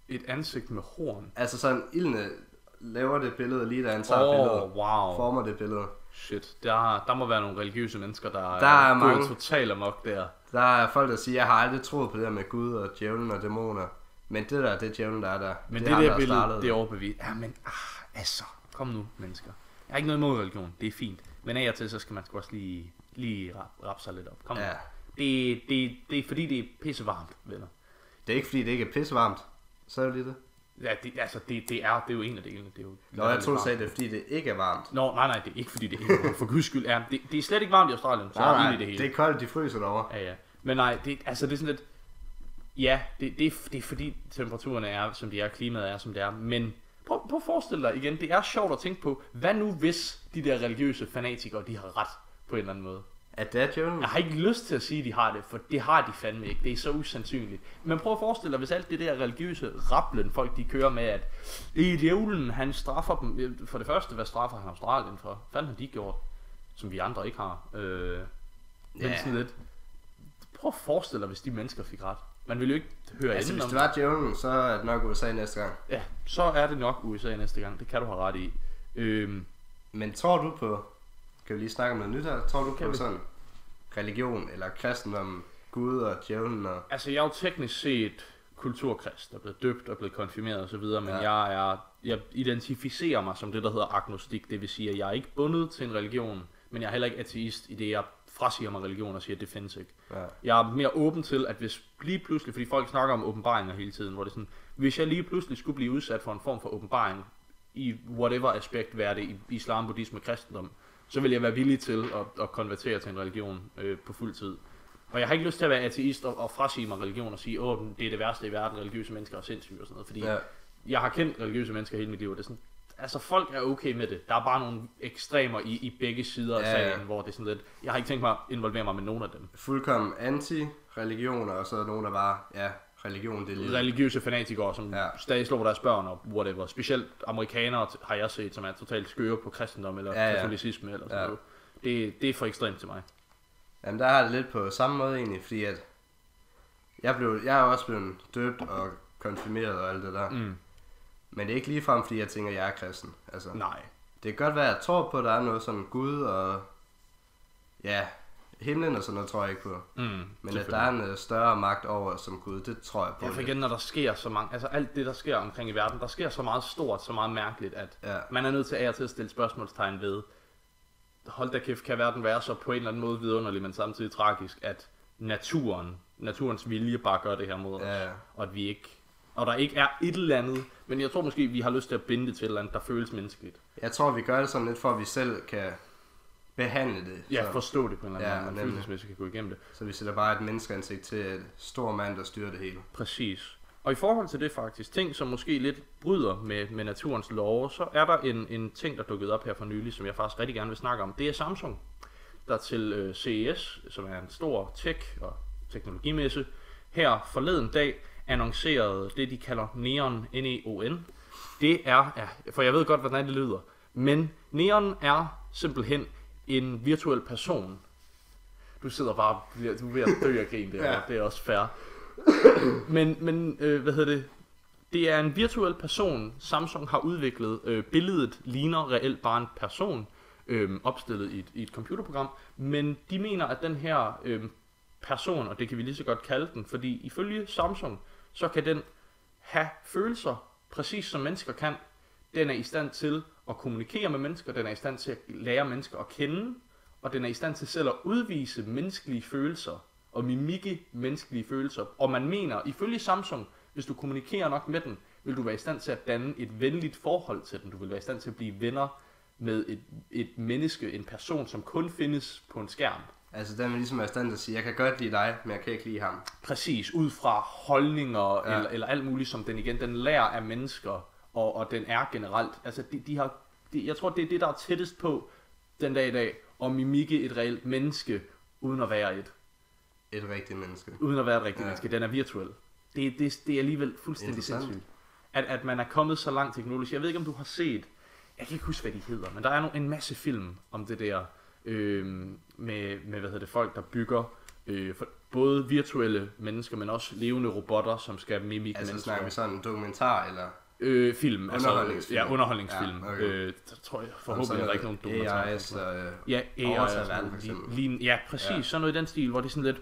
Et ansigt med horn. Altså sådan, ildene laver det billede lige da han tager Åh, billedet. wow. Former det billede. Shit, der, der må være nogle religiøse mennesker, der, Der er gået mange. totalt amok der. Der er folk, der siger, jeg har aldrig troet på det der med Gud og djævlen og dæmoner. Men det der, det er djævlen, der er der. Men det, er det der der billede, startede det er overbevist. Ja, men ah, altså, kom nu, mennesker. Jeg har ikke noget imod religion, det er fint. Men af og til, så skal man sgu også lige, lige rap, rap sig lidt op. Kom nu. Ja. Det, det, det er fordi, det er pisse varmt, venner. Det er ikke fordi, det ikke er pissevarmt. Så er det lige det. Ja, det, altså, det, det, er, det er jo en af delene. Det er jo Nå, jeg troede, du sagde det, fordi det ikke er varmt. Nå, nej, nej, det er ikke fordi, det er for guds skyld er. Det, det er slet ikke varmt i Australien, så Nej, nej, det hele. det er koldt, de fryser derovre. Ja, ja. Men nej, det, altså det er sådan lidt... Ja, det, det, er, det er fordi temperaturerne er, som de er, klimaet er, som det er. Men prøv, prøv at forestille dig igen, det er sjovt at tænke på, hvad nu hvis de der religiøse fanatikere, de har ret på en eller anden måde? At det er djævlen? Jeg har ikke lyst til at sige, at de har det, for det har de fandme ikke. Det er så usandsynligt. Men prøv at forestille dig, hvis alt det der religiøse rapplen, folk de kører med, at er djævlen, han straffer dem. For det første, hvad straffer han Australien for? Hvad har de gjort, som vi andre ikke har? Øh, men Ja. sådan lidt. Prøv at forestille dig, hvis de mennesker fik ret. Man ville jo ikke høre Altså, hvis om det var djævlen, så er det nok USA næste gang. Ja, så er det nok USA næste gang. Det kan du have ret i. Øhm, Men tror du på, kan vi lige snakke om noget nyt her, tror du Kan på vi? sådan religion eller kristendom, Gud og djævlen og... Altså, jeg er jo teknisk set kulturkrist, der er blevet døbt og blevet konfirmeret osv., men Ja. jeg, er, jeg identificerer mig som det, der hedder agnostik. Det vil sige, at jeg er ikke bundet til en religion, men jeg er heller ikke ateist i det, jeg frasiger mig religion og siger, at det findes ikke. Ja. Jeg er mere åben til, at hvis lige pludselig, fordi folk snakker om åbenbaringer hele tiden, hvor det er sådan, hvis jeg lige pludselig skulle blive udsat for en form for åbenbaring, i whatever aspekt, være det i islam, buddhisme, kristendom, så vil jeg være villig til at, at konvertere til en religion øh, på fuld tid. Og jeg har ikke lyst til at være ateist og, og frasige mig religion og sige, åh, det er det værste i verden, religiøse mennesker er sindssyge og sådan noget. Fordi Ja. jeg har kendt religiøse mennesker hele mit liv, og det er sådan, altså folk er okay med det. Der er bare nogle ekstremer i, i begge sider af Ja, ja. sagen, hvor det er sådan lidt, jeg har ikke tænkt mig at involvere mig med nogen af dem. Fuldkommen anti-religioner, og så nogen, der bare, ja, religion, det er religiøse fanatikere, som Ja. stadig slår deres børn op, whatever. Specielt amerikanere har jeg set, som er totalt skøre på kristendom eller Ja, ja, katolicisme eller sådan ja. noget. Det, det er for ekstremt til mig. Jamen der har det lidt på samme måde egentlig, fordi at jeg, blev, jeg er også blevet døbt og konfirmeret og alt det der. Mm. Men det er ikke ligefrem, fordi jeg tænker, at jeg er kristen. Altså, Nej. det kan godt være, at jeg tror på, at der er noget sådan Gud og ja, himlen og sådan noget, tror jeg ikke på. Mm, Men at der er en øh, større magt over som Gud, det tror jeg på. Ja, for igen, når der sker så mange, altså alt det, der sker omkring i verden, der sker så meget stort, så meget mærkeligt, at Ja. man er nødt til af og til at stille spørgsmålstegn ved, hold da kæft, kan verden være så på en eller anden måde vidunderlig, men samtidig tragisk, at naturen, naturens vilje bare gør det her mod os, ja. og at vi ikke, og der ikke er et eller andet, men jeg tror måske, vi har lyst til at binde det til et eller andet, der føles menneskeligt. Jeg tror, vi gør det sådan lidt, for at vi selv kan behandle det. Ja, så, forstå det på en eller anden Ja, måde, man nemlig. kan gå igennem det. så vi sætter bare et menneskeansigt til et stor mand, der styrer det hele. Præcis. Og i forhold til det faktisk, ting som måske lidt bryder med, med naturens love, så er der en, en ting, der dukkede op her for nylig, som jeg faktisk rigtig gerne vil snakke om. Det er Samsung, der til øh, CES, som er en stor tech- og teknologimesse, her forleden dag annoncerede det, de kalder Neon, N-E-O-N. Det er, ja, for jeg ved godt, hvordan det lyder, men Neon er simpelthen en virtuel person. Du sidder bare, du er ved at dø af grin der, Ja. det er også fair. Men, men øh, hvad hedder det? Det er en virtuel person, Samsung har udviklet. Øh, billedet ligner reelt bare en person, øh, opstillet i et, i et computerprogram. Men de mener, at den her øh, person, og det kan vi lige så godt kalde den, fordi ifølge Samsung, så kan den have følelser, præcis som mennesker kan. Den er i stand til at kommunikere med mennesker, den er i stand til at lære mennesker at kende, og den er i stand til selv at udvise menneskelige følelser og mimikke menneskelige følelser. Og man mener, ifølge Samsung, hvis du kommunikerer nok med den, vil du være i stand til at danne et venligt forhold til den. Du vil være i stand til at blive venner med et, et menneske, en person, som kun findes på en skærm. Altså den vil ligesom være i stand til at sige, jeg kan godt lide dig, men jeg kan ikke lide ham. Præcis, ud fra holdninger Ja. eller, eller alt muligt, som den igen, den lærer af mennesker, og, og den er generelt. Altså, de, de har, de, jeg tror, det er det, der er tættest på den dag i dag, at mimikke et reelt menneske, uden at være et. Et rigtigt menneske. Uden at være et rigtigt Ja. menneske. Den er virtuel. Det, det, det er alligevel fuldstændig sindssygt. At, at man er kommet så langt teknologisk. Jeg ved ikke, om du har set, jeg kan ikke huske, hvad de hedder, men der er no, en masse film om det der, øh, med, med, hvad hedder det, folk, der bygger øh, for, både virtuelle mennesker, men også levende robotter, som skal mimikke Altså mennesker. snakker vi sådan en dokumentar, eller Øh, film, altså, ja, underholdningsfilm. Ja, okay. øh, der tror jeg forhåbentlig er der ikke nogen dokumentar. AI's, og, øh, Ja, AI verden, eksempel. Lige, ja, præcis. Ja. Sådan noget i den stil, hvor det er sådan lidt...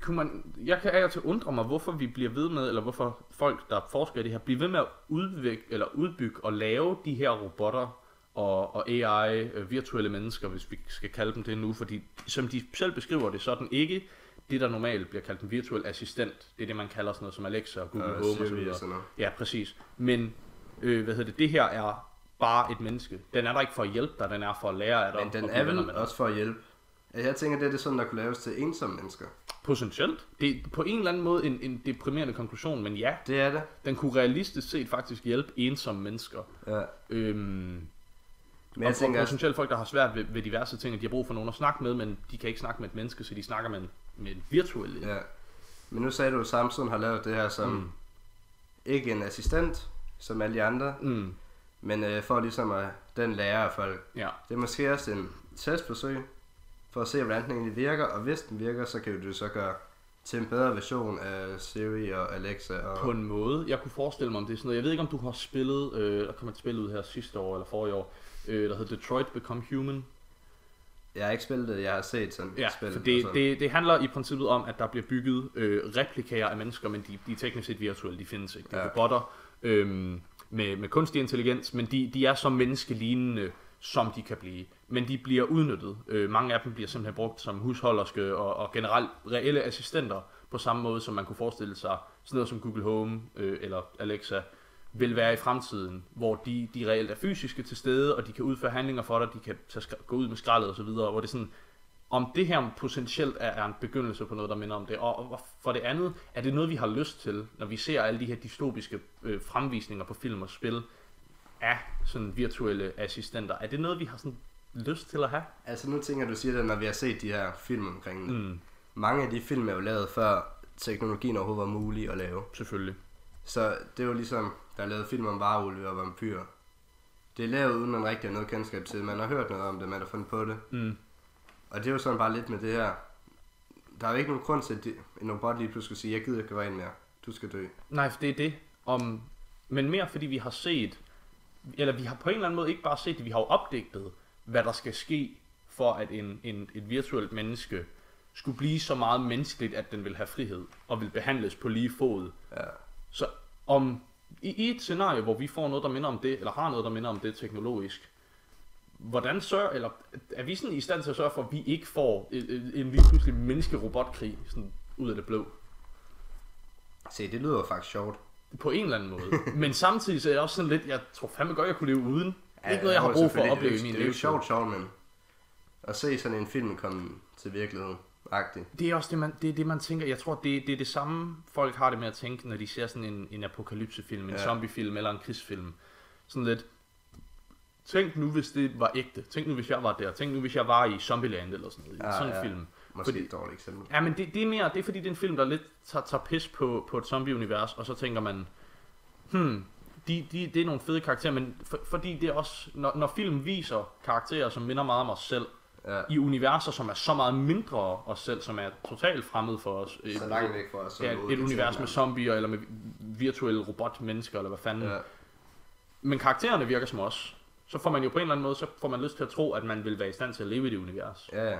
Kunne man, jeg kan af til undre mig, hvorfor vi bliver ved med, eller hvorfor folk, der forsker i det her, bliver ved med at udvikle, eller udbygge og lave de her robotter og, og AI, øh, virtuelle mennesker, hvis vi skal kalde dem det nu, fordi som de selv beskriver det, så er den ikke det, der normalt bliver kaldt en virtuel assistent. Det er det, man kalder sådan noget som Alexa og Google og Home og så videre. og sådan noget. Ja, præcis. Men, øh, hvad hedder det, det her er bare et menneske. Den er der ikke for at hjælpe dig, den er for at lære af dig. Men den er vel også for at hjælpe. Jeg tænker, det er det sådan, der kunne laves til ensomme mennesker. Potentielt. Det er på en eller anden måde en, en deprimerende konklusion, men ja, Det er det. den kunne realistisk set faktisk hjælpe ensomme mennesker. Ja. Øhm, Men jeg og tænker potentielt folk, der har svært ved, ved diverse ting, at de har brug for nogen at snakke med, men de kan ikke snakke med et menneske, så de snakker med en, med en virtuel. Ja. ja. Men nu sagde du, at Samsung har lavet det her som Mm. ikke en assistent, som alle de andre, Mm, men øh, for ligesom at den lærer af folk. ja. Det er måske også en testforsøg, for at se, hvordan den egentlig virker, og hvis den virker, så kan du så gøre til en bedre version af Siri og Alexa. Og... På en måde. Jeg kunne forestille mig, om det er sådan noget. Jeg ved ikke, om du har spillet, øh, der kom et spil ud her sidste år, eller forrige år, øh, der hedder Detroit Become Human. Jeg har ikke spillet det, jeg har set sådan Ja, et spil. for det, det, det handler i princippet om, at der bliver bygget øh, replikager af mennesker, men de, de er teknisk set virtuelle, de findes ikke. Det er Ja. robotter øhm, med, med kunstig intelligens, men de, de er så menneskelignende, som de kan blive. Men de bliver udnyttet. Øh, mange af dem bliver simpelthen brugt som husholderske og, og generelt reelle assistenter, på samme måde som man kunne forestille sig sådan noget som Google Home øh, eller Alexa vil være i fremtiden, hvor de, de reelt er fysiske til stede, og de kan udføre handlinger for dig, de kan tage, gå ud med skraldet osv., hvor det er sådan, om det her potentielt er, er en begyndelse på noget, der minder om det. Og, og for det andet, er det noget, vi har lyst til, når vi ser alle de her dystopiske øh, fremvisninger på film og spil af sådan virtuelle assistenter. Er det noget, vi har sådan lyst til at have? Altså nu tænker du siger det, når vi har set de her film omkring det. Mm, Mange af de film er jo lavet før teknologien overhovedet var mulig at lave. selvfølgelig. Så det jo ligesom, der er lavet film om varulve og vampyrer. det er lavet uden man rigtig har noget kendskab til. Man har hørt noget om det, man har fundet på det. Mm. Og det er jo sådan bare lidt med det her. Der er jo ikke nogen grund til, at en robot lige pludselig sige, jeg gider ikke være en mere. Du skal dø. Nej, for det er det. Om, men mere fordi vi har set, eller vi har på en eller anden måde ikke bare set det, vi har jo opdigtet, hvad der skal ske, for at en, en, et virtuelt menneske skulle blive så meget menneskeligt, at den vil have frihed, og vil behandles på lige fod. Ja. Så om i, i et scenarie, hvor vi får noget, der minder om det, eller har noget, der minder om det teknologisk, hvordan sørger, eller er vi sådan i stand til at sørge for, at vi ikke får en, en, lige pludselig menneske-robotkrig sådan ud af det blå? Se, det lyder jo faktisk sjovt. På en eller anden måde. Men samtidig så er jeg også sådan lidt, jeg tror fandme godt, jeg kunne leve uden. Ja, ikke noget, jeg har brug for at opleve i min jo- Det er jo sjovt, sjovt, men at se sådan en film komme til virkeligheden. Agtigt. Det er også det, man, det, er det, man tænker. Jeg tror, det, det er det samme, folk har det med at tænke, når de ser sådan en, en apokalypsefilm, en Ja. zombiefilm eller en krigsfilm. Sådan lidt, tænk nu, hvis det var ægte. Tænk nu, hvis jeg var der. Tænk nu, hvis jeg var i Zombieland eller sådan noget. Ja, sådan en ja. film. Måske Fordi- et dårligt eksempel. Ja, men det, det er mere, det er fordi, det er en film, der lidt tager, tager pis på, på et zombie-univers, og så tænker man, hmm, de, de, det er nogle fede karakterer, men for, fordi det er også, når, når film viser karakterer, som minder meget om os selv, Ja. i universer, som er så meget mindre os selv, som er totalt fremmed for os. Et, Så langt væk fra os. ja, et univers med zombier, eller med virtuelle robotmennesker, eller hvad fanden. Ja. Men karaktererne virker som os. Så får man jo på en eller anden måde, så får man lyst til at tro, at man vil være i stand til at leve i det univers. Ja, ja.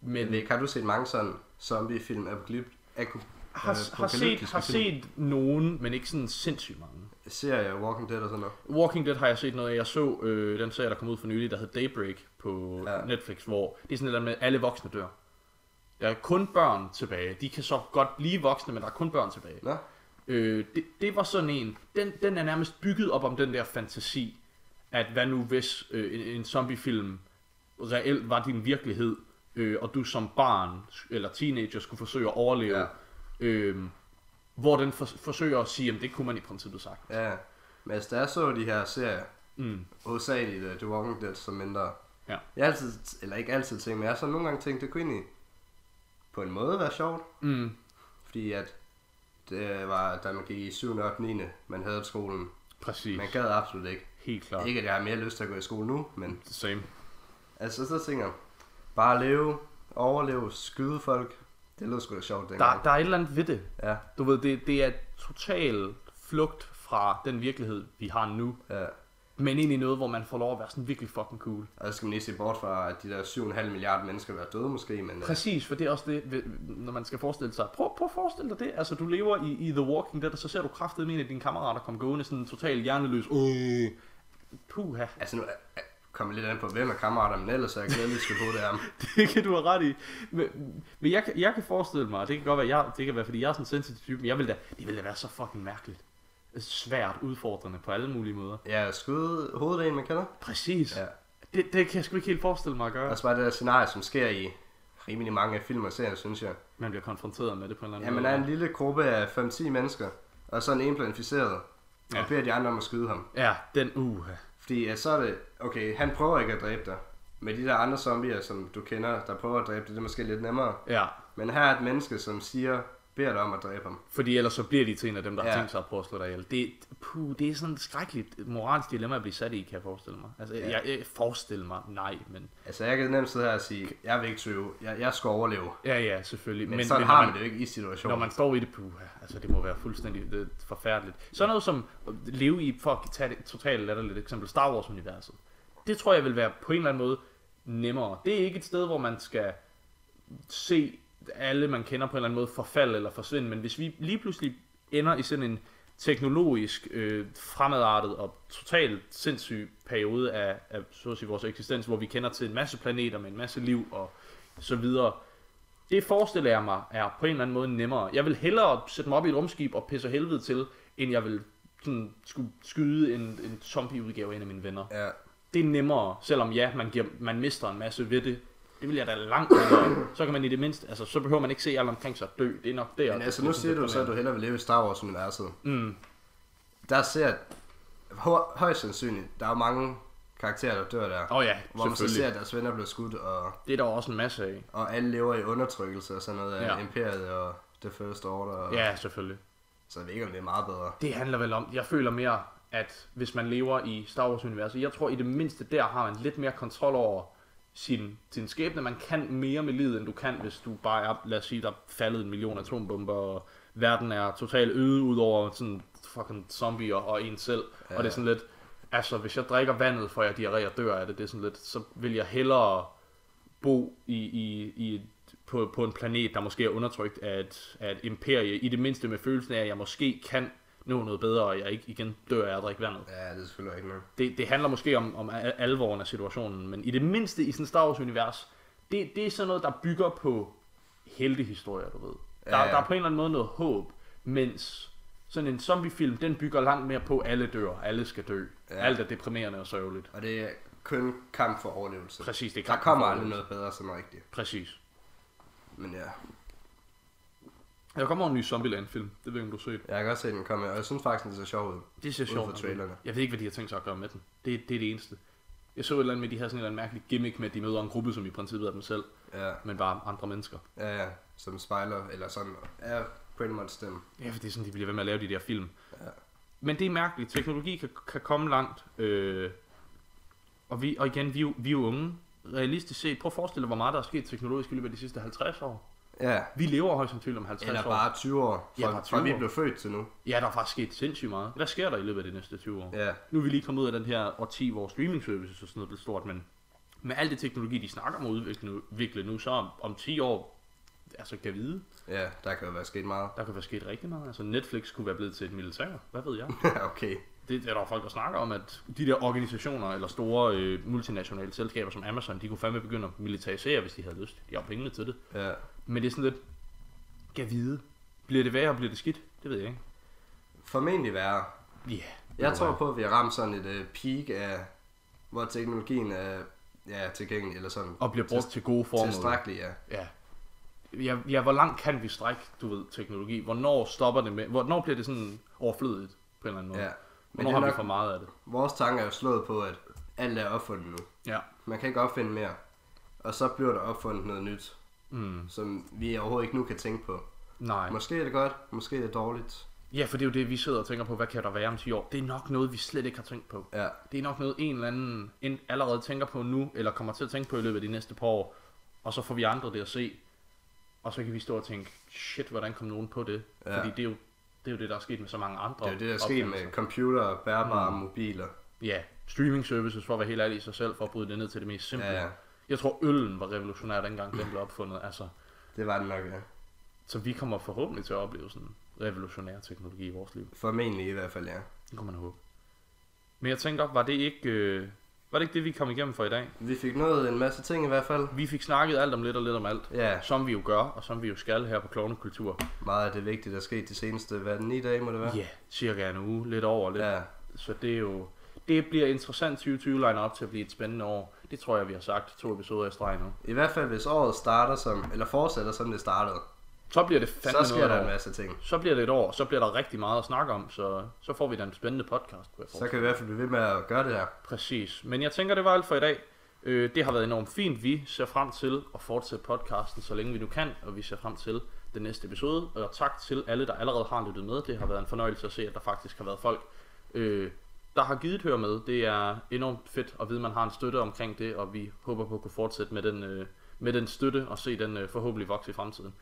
Men Men har du set mange sådan zombie-film, apokalyp, ako, har, øh, har, set, har film? set nogen, men ikke sådan sindssygt mange. Serier, Walking Dead og sådan noget? Walking Dead har jeg set noget af. Jeg så øh, den serie, der kom ud for nylig, der hed Daybreak på Ja. ja. Netflix, hvor det er sådan noget med, at alle voksne dør. Der er kun børn tilbage. De kan så godt blive voksne, men der er kun børn tilbage. Nå? Øh, det, det var sådan en, den, den er nærmest bygget op om den der fantasi, at hvad nu hvis øh, en, en zombiefilm reelt var din virkelighed, øh, og du som barn eller teenager skulle forsøge at overleve, Ja. ja. øh, hvor den for, forsøger at sige, at det kunne man i princippet sagt. Ja, men altså, da jeg så de her serier, Mm. hovedsageligt uh, The Walking Dead som mindre, Ja. jeg altid, eller ikke altid tænkt, men jeg har så nogle gange tænkt, det kunne egentlig på en måde være sjovt, Mm. fordi at det var, da man gik i 7. og 8. 9. man havde skolen. Præcis. Man gad absolut ikke. Helt klart. Ikke at jeg har mere lyst til at gå i skole nu, men Same. altså så tænker jeg, bare leve, overleve, skyde folk, det lød sgu da sjovt Der, dengang. der er et eller andet ved det. Ja, Du ved, det, det er total flugt fra den virkelighed, vi har nu. ja. Men ind i noget, hvor man får lov at være sådan virkelig fucking cool. Og så skal man lige se bort fra, at de der 7,5 milliarder mennesker vil være døde måske, men øh, Præcis, for det er også det, når man skal forestille sig. Prøv, prøv at forestille dig det. Altså, du lever i, i The Walking Dead, og så ser du kraftet med en af dine kammerater komme gående sådan totalt hjerneløs. Øh. Puha. altså nu kommer lidt an på, hvem er kammerater, men ellers er jeg glædelig skal på det her. Det kan du have ret i. Men, men jeg, kan- jeg kan forestille mig, og det kan godt være, jeg, det kan være, fordi jeg er sådan en sensitiv type, men jeg vil da, det ville da være så fucking mærkeligt. Svært udfordrende på alle mulige måder. Ja, skyde hovedet af en, man kender. Præcis. Ja. Det, det kan jeg sgu ikke helt forestille mig at gøre. Og så var det der scenarie, som sker i rimelig mange film og serier, synes jeg. Man bliver konfronteret med det på en eller Ja, anden man er en lille gruppe af 5-10 mennesker, og så er en bliver inficeret, og Ja. beder de andre om at skyde ham. Ja, den uh. Fordi at så er det, okay, han prøver ikke at dræbe dig. Med de der andre zombier, som du kender, der prøver at dræbe dig, det er måske lidt nemmere. Ja, Men her er et menneske, som siger, beder dig om at dræbe ham. fordi ellers så bliver de til en af dem, der ja. Har tænkt sig at prøve at slå dig ihjel. Det, puh, det er sådan et skrækkeligt moralsk dilemma at blive sat i, kan jeg forestille mig. Altså, Ja. jeg, jeg forestiller mig, nej, men... Altså, jeg kan nemt sidde her og sige, jeg vil ikke tøve, jeg, jeg skal overleve. Ja, ja, selvfølgelig. Men, Men, sådan men har når man man, det jo ikke i når situationen. man står i det, puh, altså det må være fuldstændig det, forfærdeligt. Sådan noget som at leve i, for at tage det totalt latterligt eksempel, Star Wars-universet. Det tror jeg vil være på en eller anden måde nemmere. Det er ikke et sted, hvor man skal se alle, man kender på en eller anden måde, forfalde eller forsvinde, men hvis vi lige pludselig ender i sådan en teknologisk, øh, fremadartet og totalt sindssyg periode af, af så at sige, vores eksistens, hvor vi kender til en masse planeter med en masse liv og så videre, det forestiller jeg mig er på en eller anden måde nemmere. Jeg vil hellere sætte mig op i et rumskib og pisse helvede til, end jeg vil sådan, skulle skyde en, en zombie-udgave af en af mine venner. Ja, Det er nemmere, selvom ja, man, giver, man mister en masse ved det. Det vil jeg da langt hellere. Så kan man i det mindste, altså så behøver man ikke se alle omkring sig dø. Det er nok der. men altså nu siger du så, at du hellere vil leve i Star Wars-universet. Mm, Der ser, hø- højst sandsynligt, der er jo mange karakterer, der dør der. Oh ja, Hvor man så ser, at deres venner bliver skudt, og, Det er der også en masse af. og alle lever i undertrykkelse og sådan noget af Ja. Imperiet og The First Order. Og, Ja, selvfølgelig. Så jeg ved ikke, om det er meget bedre. Det handler vel om, jeg føler mere, at hvis man lever i Star Wars-universet, jeg tror i det mindste der har man lidt mere kontrol over sin, sin skæbne. Man kan mere med livet, end du kan, hvis du bare er, lad os sige, der er faldet en million atombomber, og verden er totalt øde ud over sådan fucking zombier og en selv. Ja. Og det er sådan lidt, altså hvis jeg drikker vandet, for jeg diarré og dør af det, det er sådan lidt, så vil jeg hellere bo i, i, i på, på en planet, der måske er undertrykt af et, af et imperie, i det mindste med følelsen af, at jeg måske kan nå noget bedre, og jeg ikke igen dør af at drikke vandet. Ja, det er selvfølgelig ikke noget. Det, det handler måske om, om al- alvoren af situationen, men i det mindste i sådan Star Wars-univers, det, det er sådan noget, der bygger på heltehistorier, du ved. Der, Ja, ja, der er på en eller anden måde noget håb, mens sådan en zombiefilm, den bygger langt mere på, alle dør, alle skal dø. Ja. Alt er deprimerende og sørgeligt. Og det er kun kamp for overlevelse. Præcis, det er Der kampen kommer aldrig noget bedre sådan rigtigt. Præcis. Men ja, Der kommer en ny Zombieland-film, det ved jeg om du har set. jeg kan også se den komme, og jeg synes faktisk, den ser sjov ud. Det ser sjovt ud. trailerne. Jeg ved ikke, hvad de har tænkt sig at gøre med den. Det, det er det eneste. Jeg så et eller andet med, de har sådan en eller anden mærkelig gimmick med, at de møder en gruppe, som i princippet er dem selv, Ja, men bare andre mennesker. ja, ja, som spejler, eller sådan, er pretty much dem. Ja, for det er sådan, de bliver ved med at lave de der film. Ja. Men det er mærkeligt. Teknologi kan, kan komme langt. Øh, og, vi, og igen, vi, er vi er jo unge. Realistisk set, prøv at forestille dig, hvor meget der er sket teknologisk i løbet af de sidste 50 år. Ja, Vi lever højst sandsynligt om 50 eller år. bare 20 år, Ja, fra, bare 20 fra vi år. blev født til nu. Ja, der er faktisk sket sindssygt meget. Hvad sker der i løbet af de næste 20 år? Ja, Nu er vi lige kommet ud af den her årti, hvor streaming services og sådan noget blev stort, men med al det teknologi, de snakker om at udvikle nu, udvikle nu så om, om 10 år, altså kan vide, ja, der kan jo være sket meget. der kan være sket rigtig meget. Altså Netflix kunne være blevet til et militær, hvad ved jeg? okay, Det er der folk, der snakker om, at de der organisationer eller store øh, multinationale selskaber som Amazon, de kunne fandme begynde at militarisere, hvis de havde lyst. De har pengene til det. ja. Men det er sådan lidt, kan vide. Bliver det værre, bliver det skidt? Det ved jeg ikke. Formentlig værre. Ja. Yeah, Jeg tror på, at vi har ramt sådan et uh, peak af, hvor teknologien er ja, tilgængelig, eller sådan Og bliver brugt til gode formål. tilstrækkelig, ja. Ja. ja. Ja, hvor langt kan vi strække, du ved, teknologi? Hvornår stopper det med? Hvornår bliver det sådan overflødigt på en eller anden måde? ja. Men Hvornår har vi for meget af det? vores tanke er jo slået på, at alt er opfundet nu. Ja. Man kan ikke opfinde mere. Og så bliver der opfundet noget nyt, Mm. som vi overhovedet ikke nu kan tænke på. Nej. Måske er det godt, måske er det dårligt. Ja, for det er jo det, vi sidder og tænker på, hvad kan der være om 10 år? Det er nok noget, vi slet ikke har tænkt på. Ja, Det er nok noget, en eller anden en allerede tænker på nu, eller kommer til at tænke på i løbet af de næste par år. Og så får vi andre det at se. Og så kan vi stå og tænke, shit, hvordan kom nogen på det? Ja. Fordi det er, jo, det er jo det, der er sket med så mange andre det er jo det, der er sket med computer, bærbare mm. mobiler. Ja, streaming services, for at være helt ærlig i sig selv, for at bryde det ned til det mest simple. Ja, ja. Jeg tror, øllen var revolutionær dengang, den blev opfundet. Altså, Det var det nok, ja. så vi kommer forhåbentlig til at opleve sådan revolutionær teknologi i vores liv. Formentlig i hvert fald, ja. Det kunne man håbe. Men jeg tænker, var det ikke, øh, var det, ikke det, vi kom igennem for i dag? Vi fik nået en masse ting i hvert fald. Vi fik snakket alt om lidt og lidt om alt. Ja, Som vi jo gør, og som vi jo skal her på Klovnekultur. meget af det vigtige, der er sket de seneste, hvad det, ni dage må det være? Ja, yeah, cirka en uge, lidt over lidt. Ja, Så det er jo, det bliver interessant 2020 line op til at blive et spændende år. Det tror jeg, vi har sagt to episoder i streg nu. i hvert fald hvis året starter som, eller fortsætter som det startede, Så bliver det fandme så sker noget der en masse ting. Så bliver det et år, så bliver der rigtig meget at snakke om, så, så får vi da en spændende podcast. Så kan vi i hvert fald blive ved med at gøre det her. Præcis. Men jeg tænker, det var alt for i dag. Øh, det har været enormt fint. Vi ser frem til at fortsætte podcasten, så længe vi nu kan, og vi ser frem til den næste episode. Og tak til alle, der allerede har lyttet med. Det har været en fornøjelse at se, at der faktisk har været folk, øh, der har givet et hør med. Det er enormt fedt at vide, at man har en støtte omkring det, og vi håber på at kunne fortsætte med den, øh, med den støtte og se den øh, forhåbentlig vokse i fremtiden.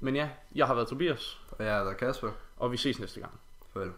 Men ja, jeg har været Tobias, Og jeg er der Kasper. og vi ses næste gang. Farvel.